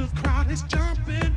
the crowd is jumping.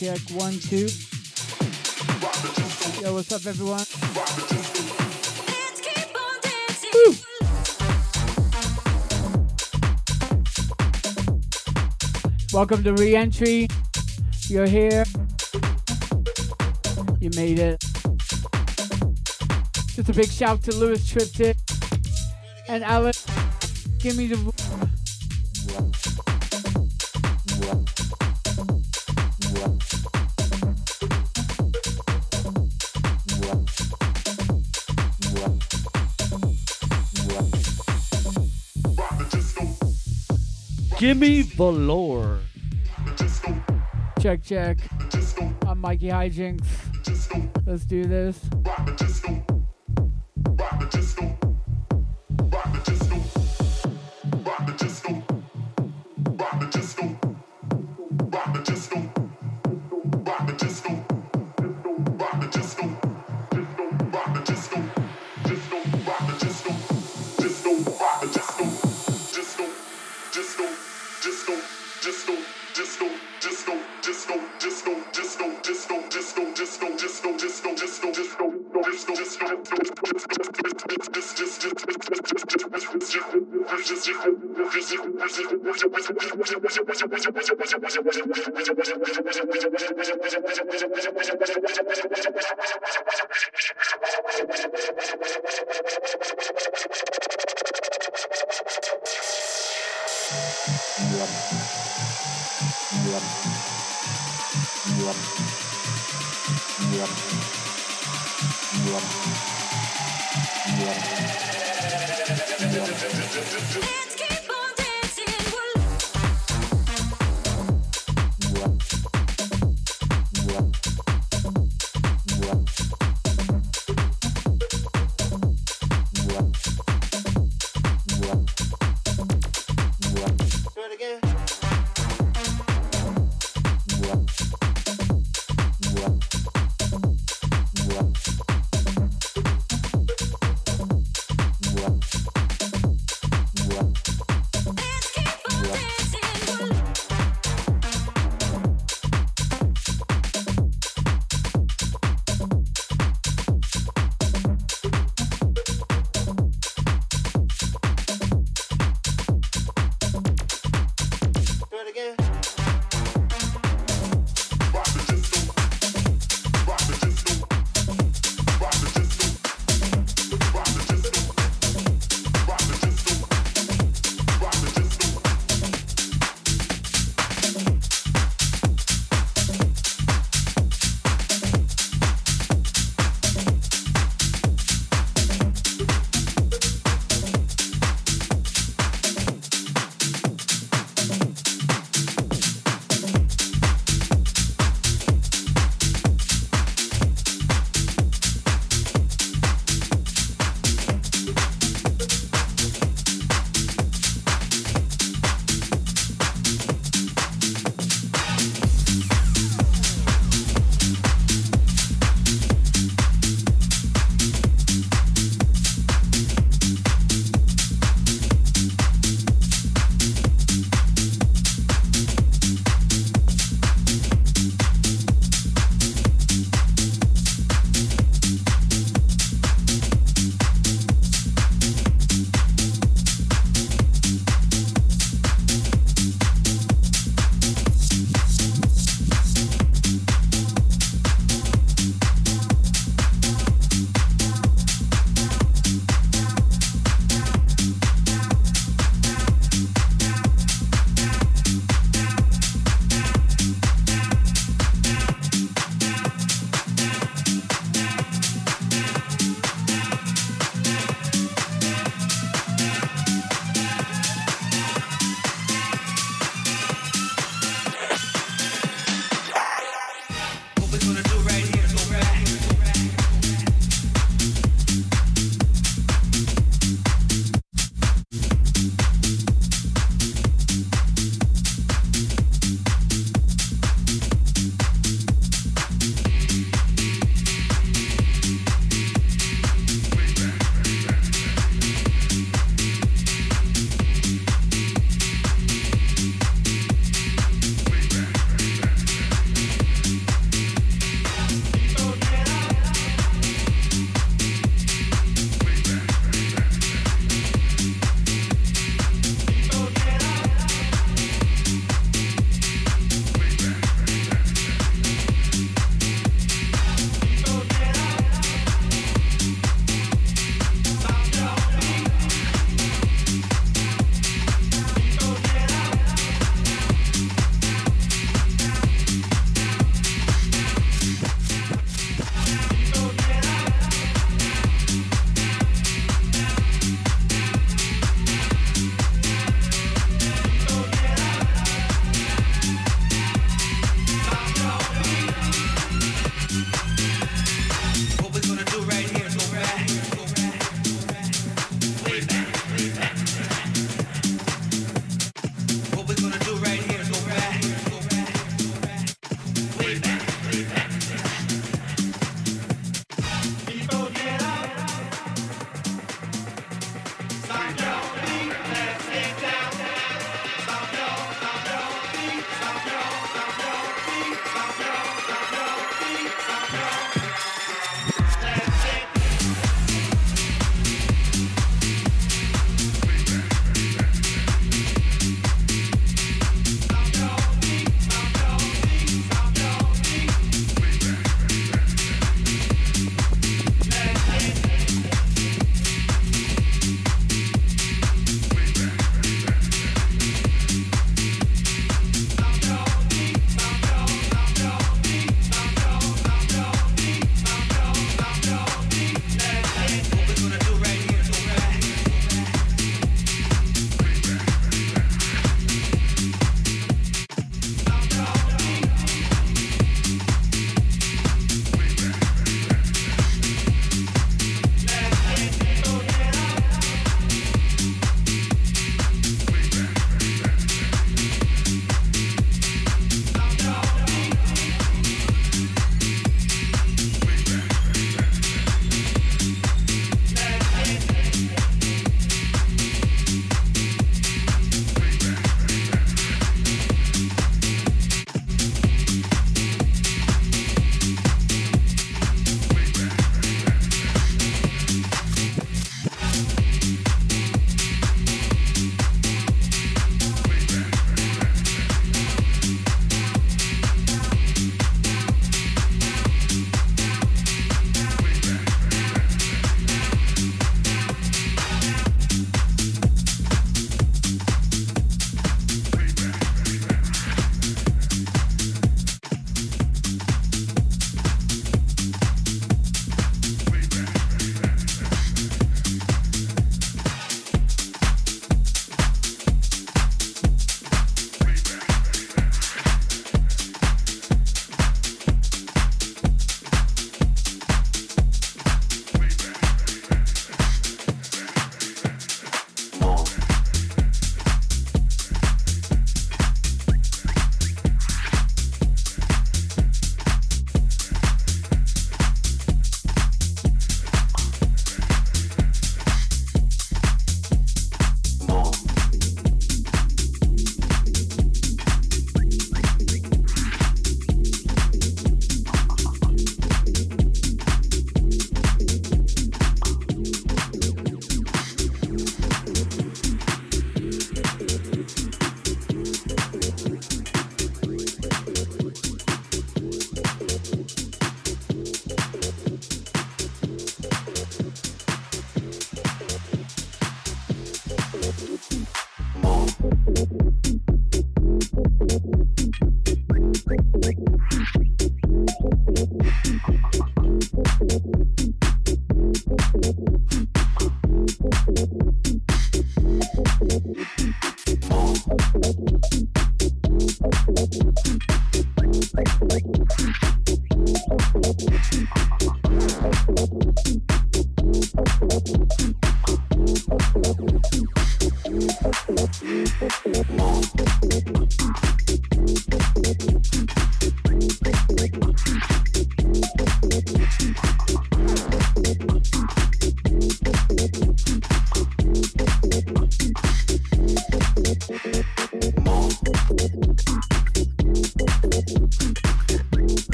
Check, one, two. Yo, what's up, everyone? Welcome to Reentry. You're here. You made it. Just a big shout to Lewis Triptych and Alex. Give me the. Gimme Valor. Check, check. I'm Mikey Hijinks. Let's do this.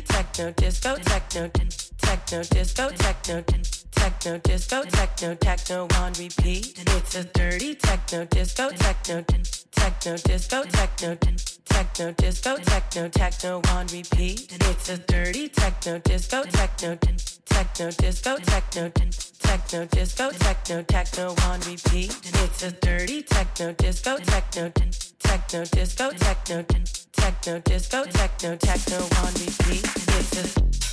techno, disco, techno, techno, disco, techno, techno, disco, techno, techno on repeat. It's a dirty techno, disco, techno, techno, disco, techno, techno, disco, techno, techno on repeat. It's a dirty techno, disco, techno, techno, disco, techno, techno, disco, techno, techno on repeat. It's a dirty techno, disco, techno techno, disco, techno, techno, disco, techno, techno on repeat. It's a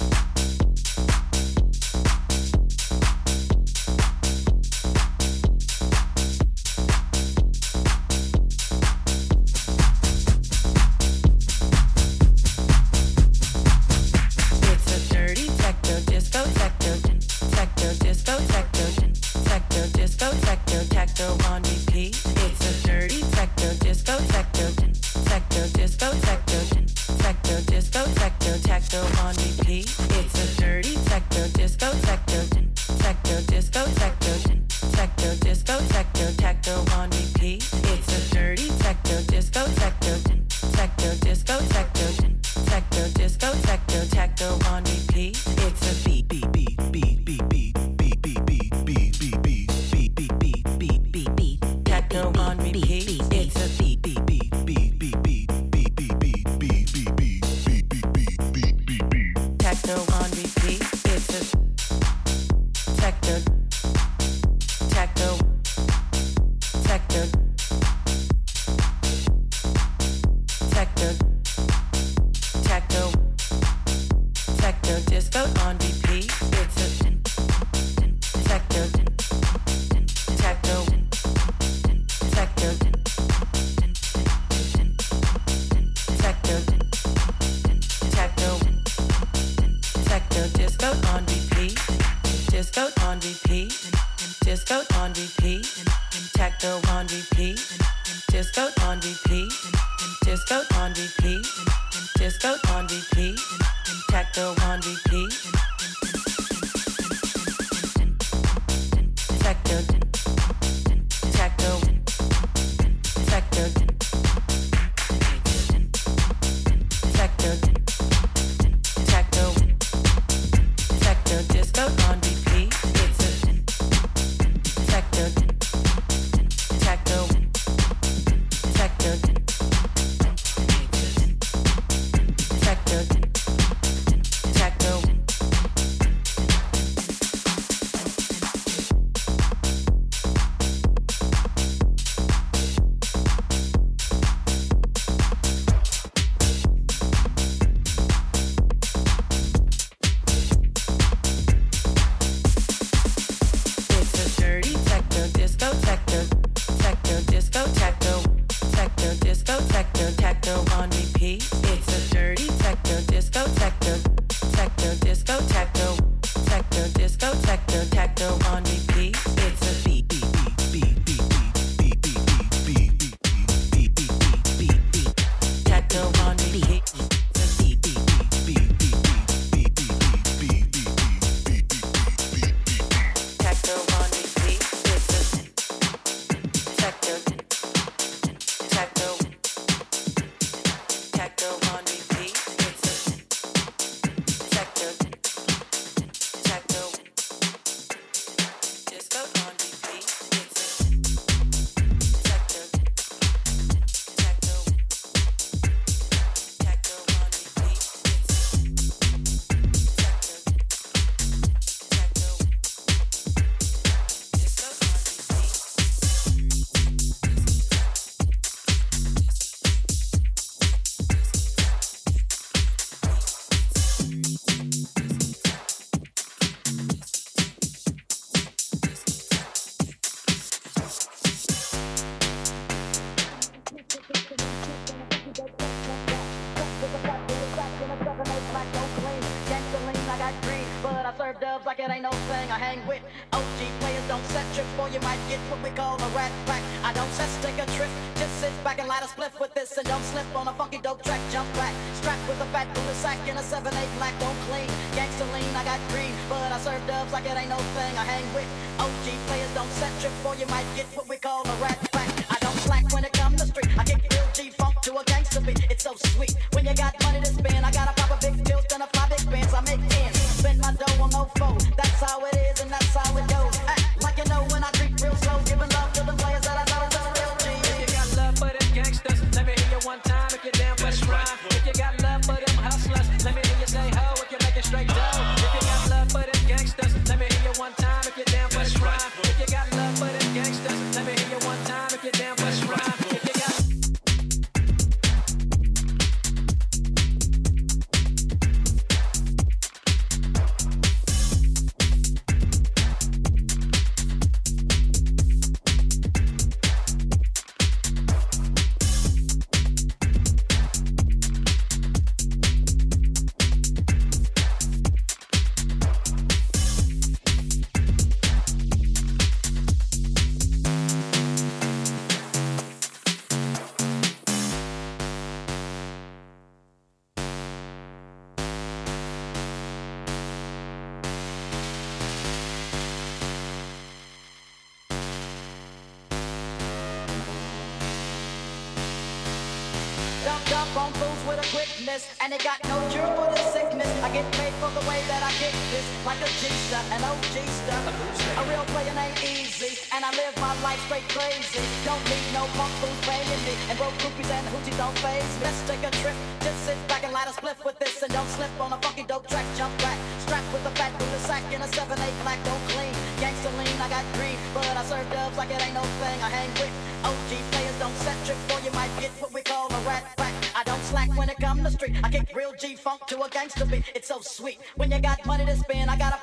jump back. Strapped with a fat with the sack and a 7-8 black, don't clean. Gangsta lean, I got green, but I serve dubs like it ain't no thing. I hang with OG players, don't set trip for you might get what we call a rat pack. I don't slack when it come to street. I kick real G funk to a gangster beat. It's so sweet when you got money to spend. I got a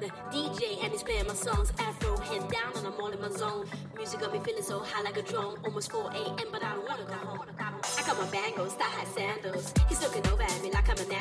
the DJ and he's playing my songs. Afro head down and I'm all in my zone. Music got me feeling so high like a drone. Almost 4 a.m. but I don't wanna go home. I got my bangles, thigh high sandals. He's looking over at me like I'm a.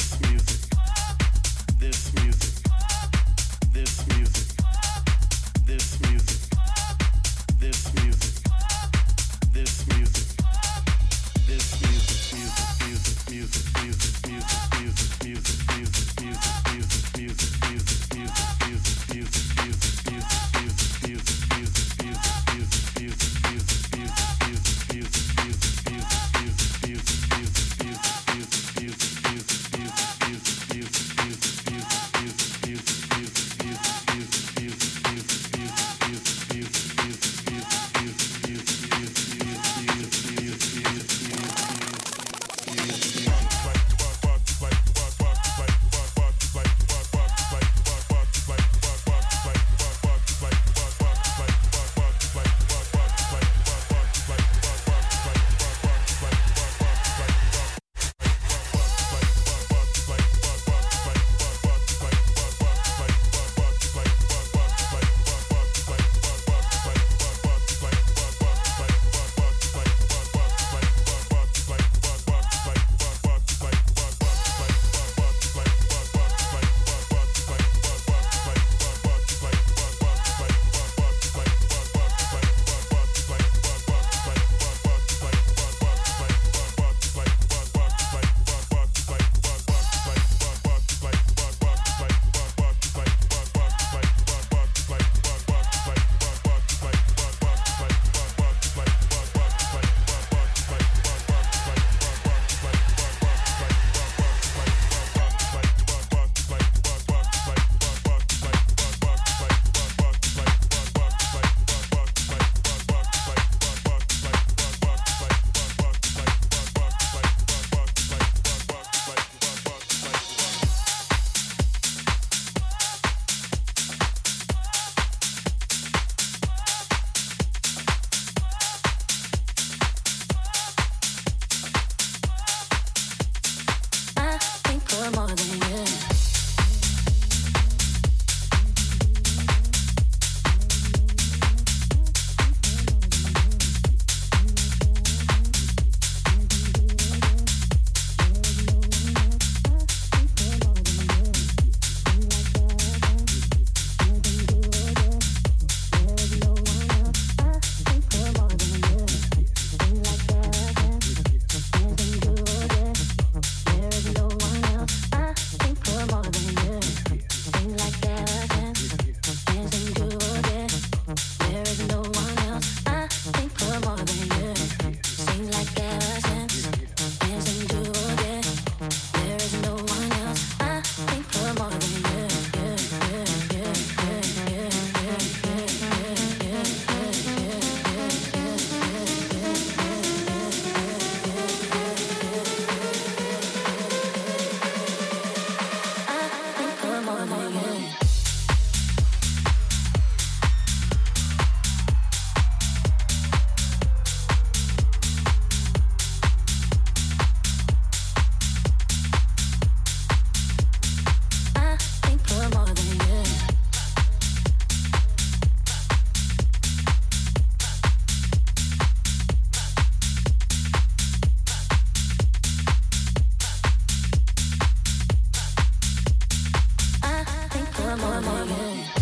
music. more, more, more, more.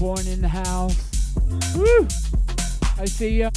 Porn in the house. Woo! I see ya.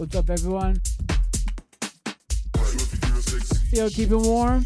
What's up, everyone? Yo, keep it warm.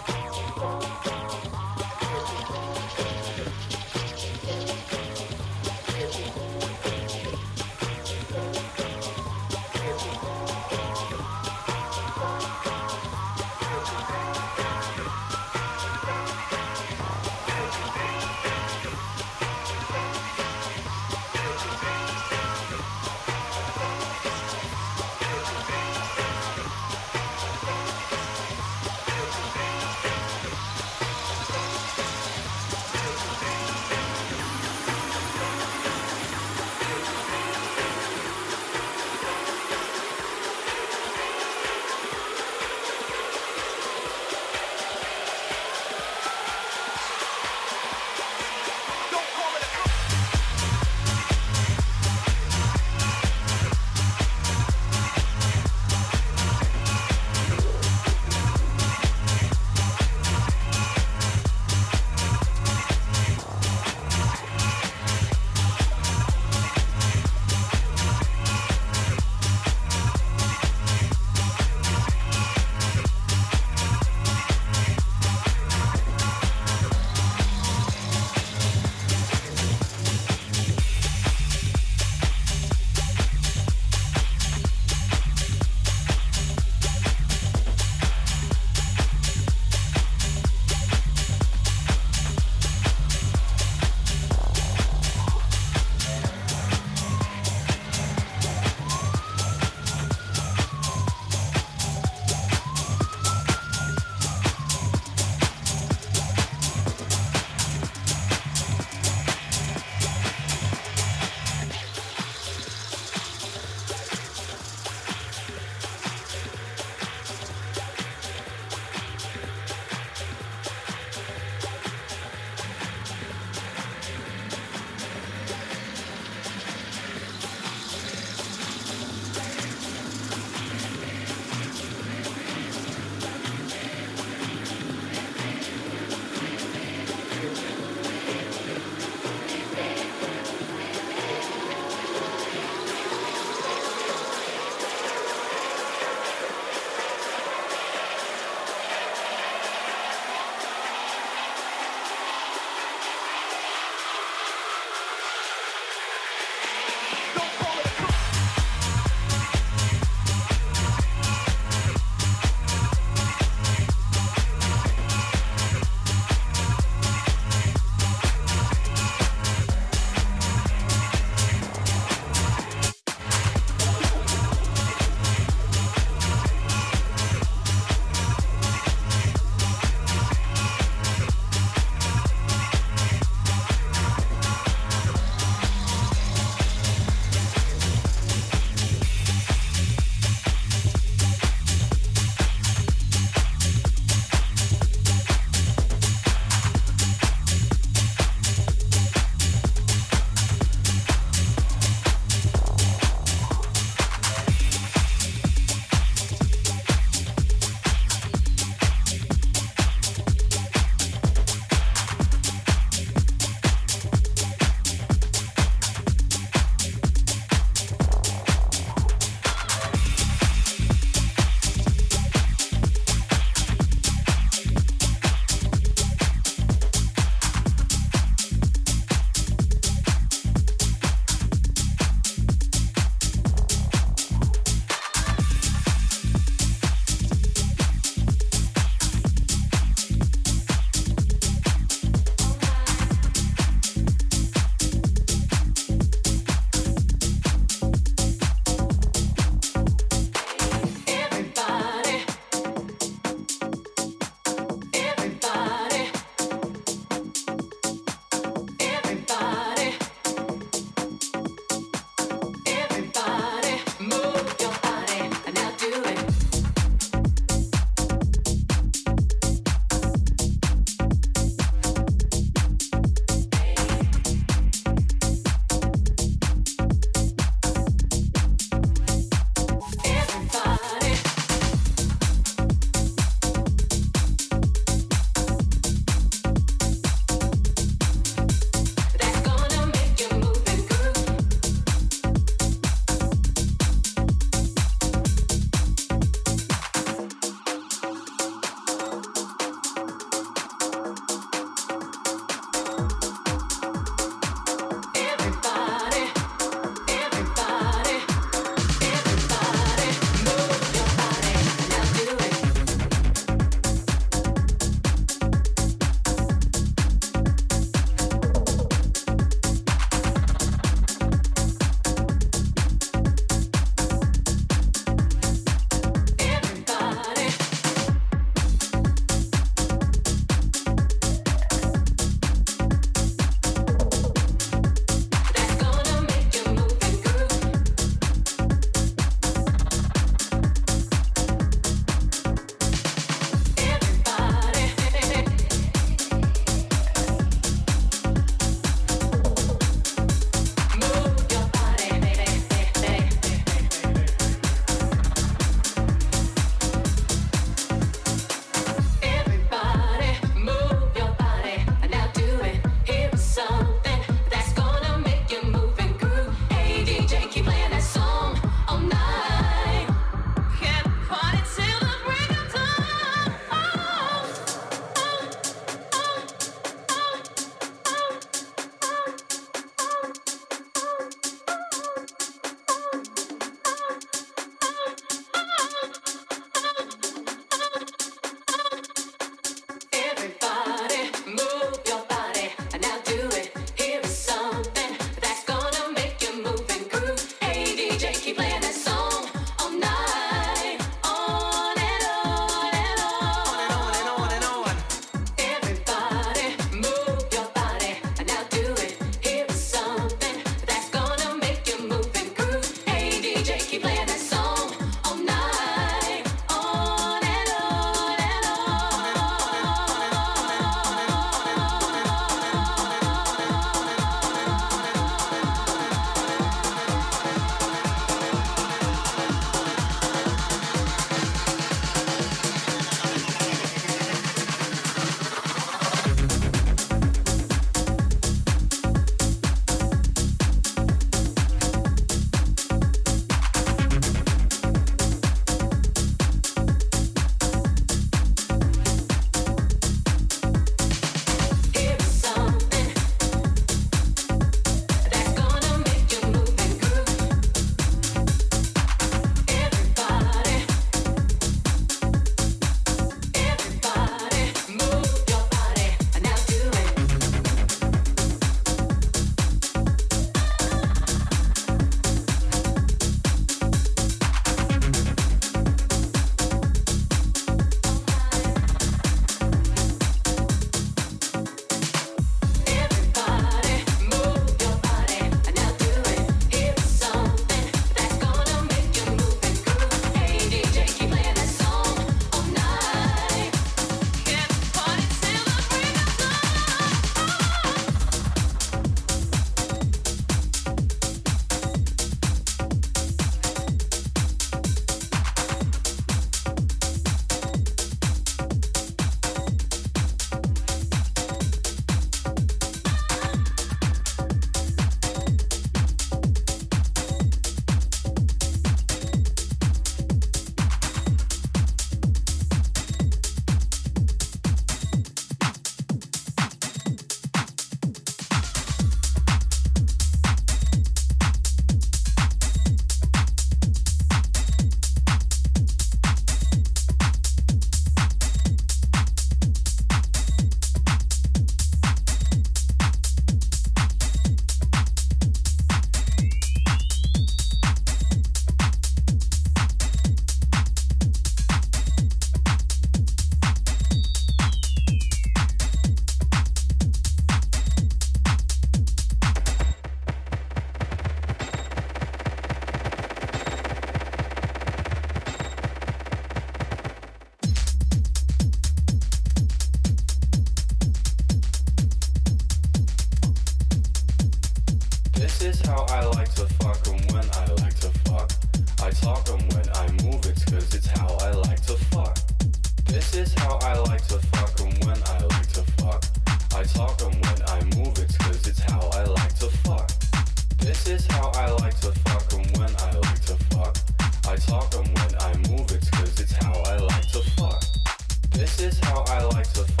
this how I like to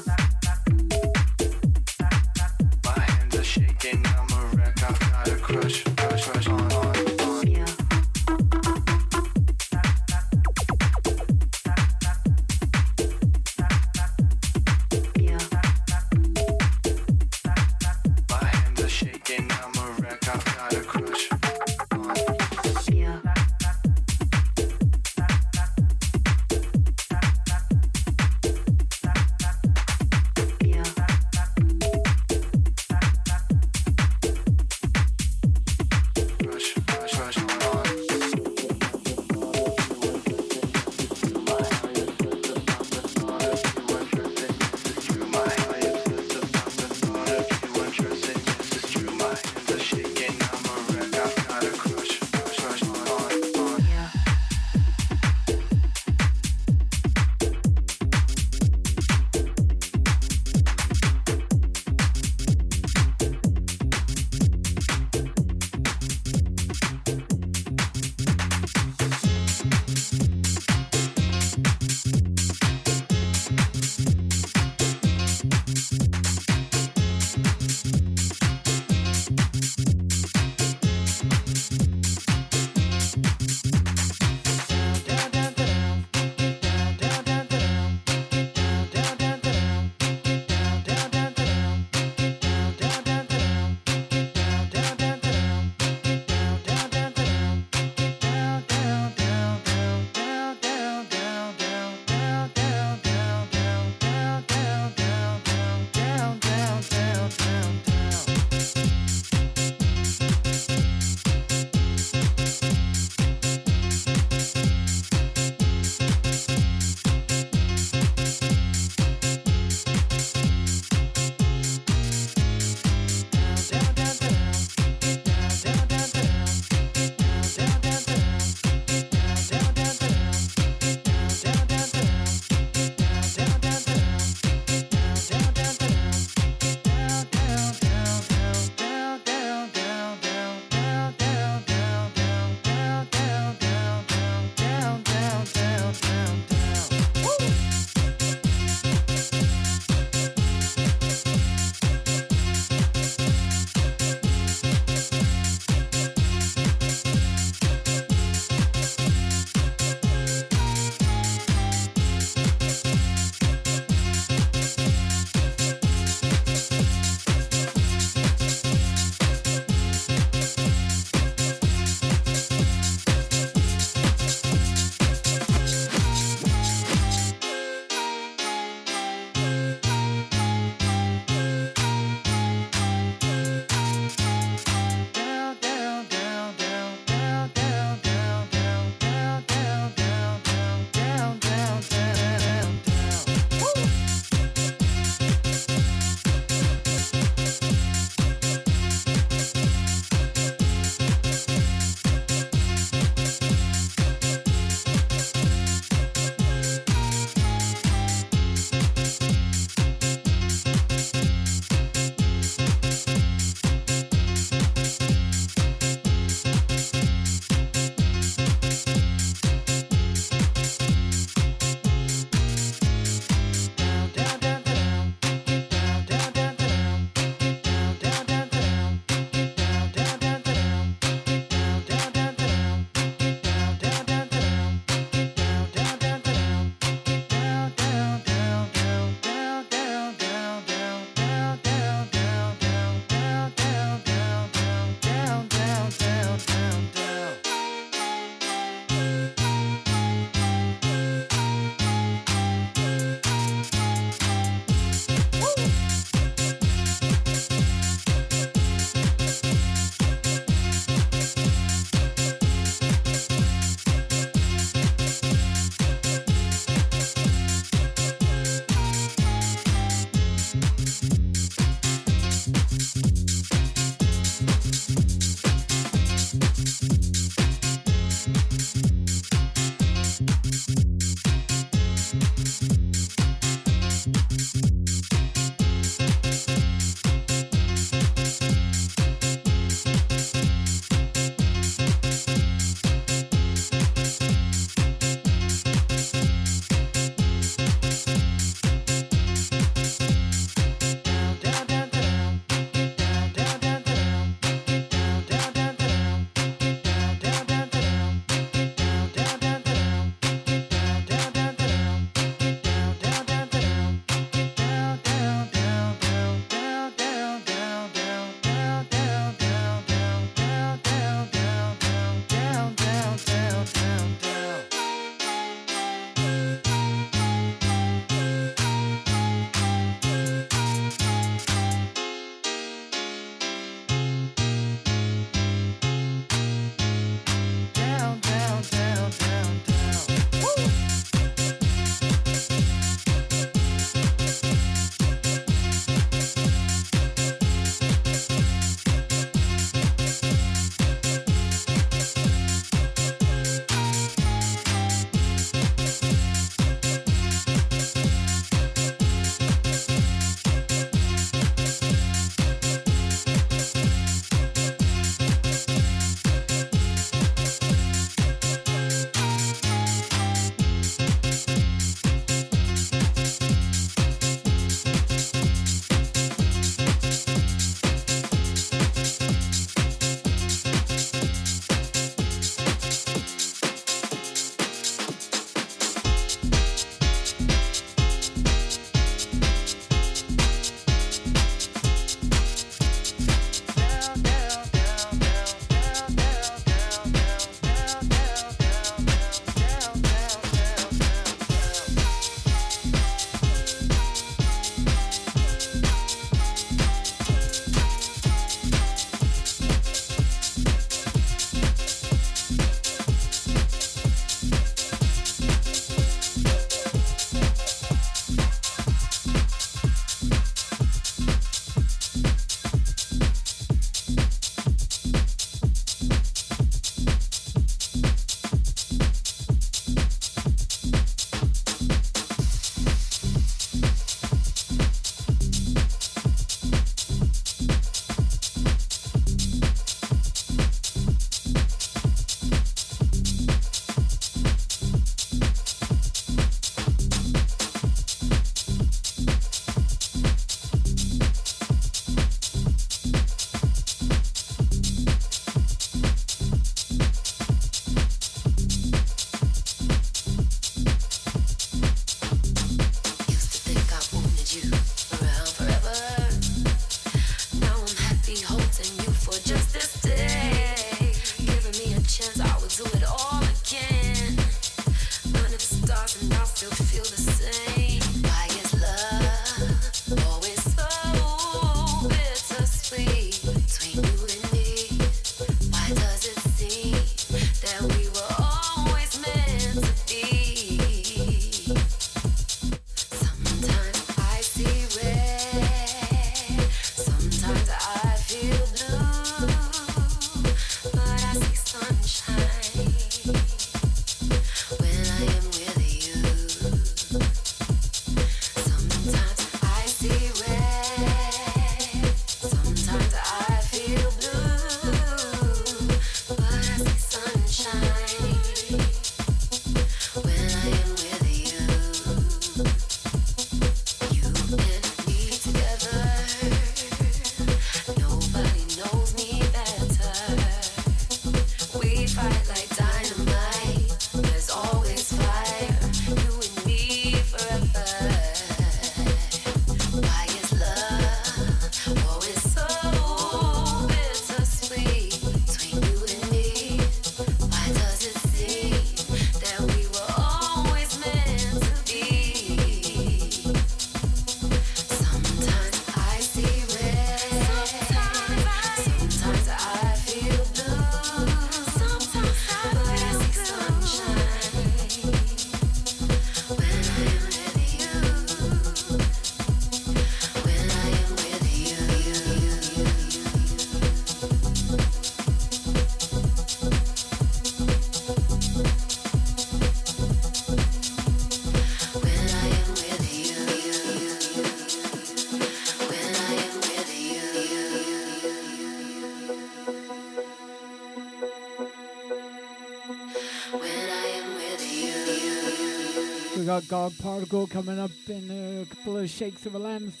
got God Particle coming up in a couple of shakes of a lamb's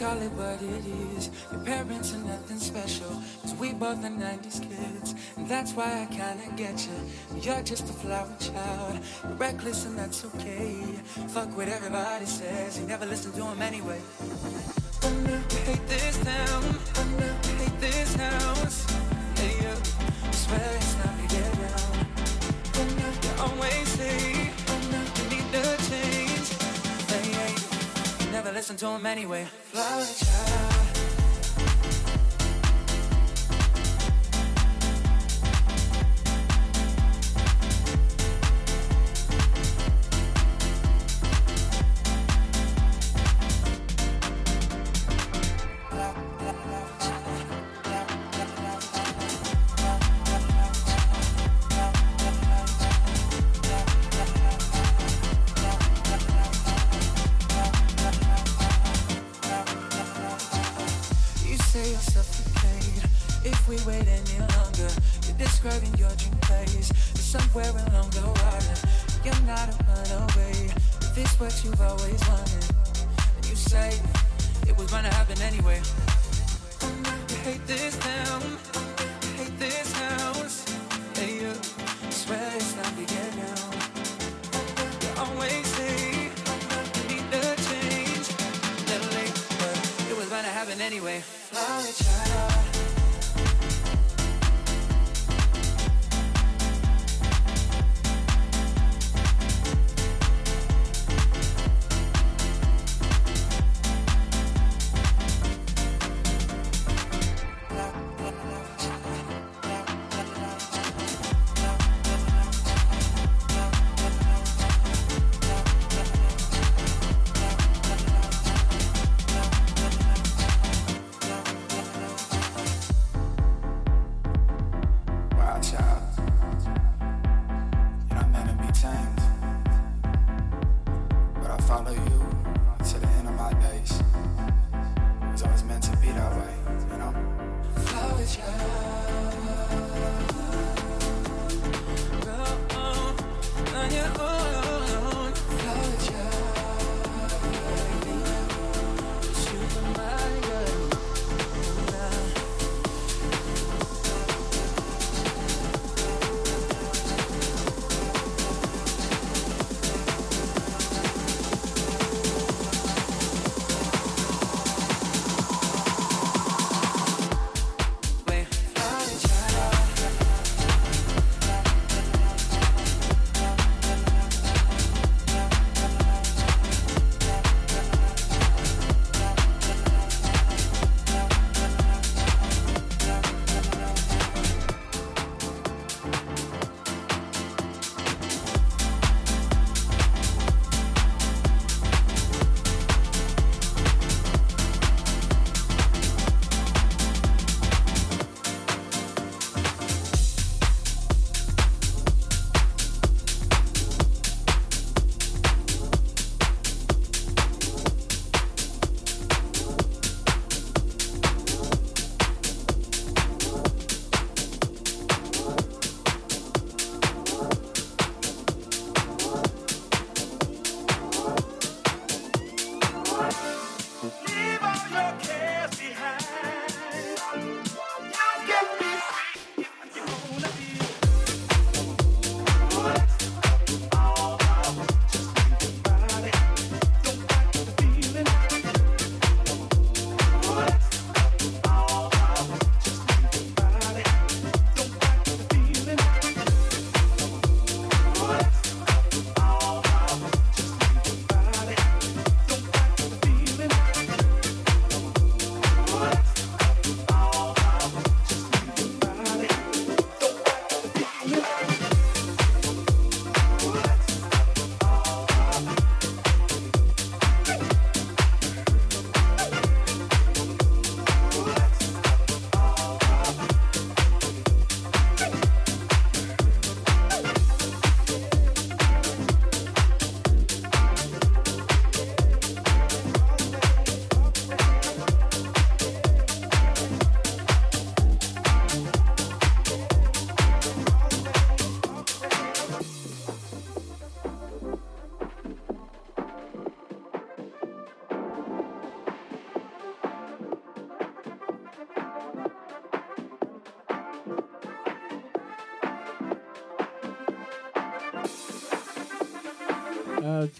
call it what it is. Your parents are nothing special, cause we both are 90s kids. And that's why I kinda get you. You're just a flower child. You're reckless and that's okay. Fuck what everybody says, you never listen to them anyway. You hate this town. You hate this house. Yeah, yeah. I swear it's time to listen to him anyway. Flower child.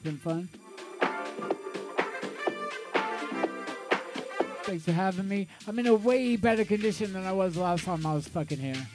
It's been fun. Thanks for having me. I'm in a way better condition than I was last time I was fucking here.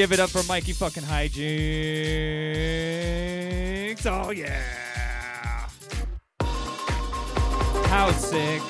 Give it up for Mikey fucking hijinks. Oh yeah. How sick.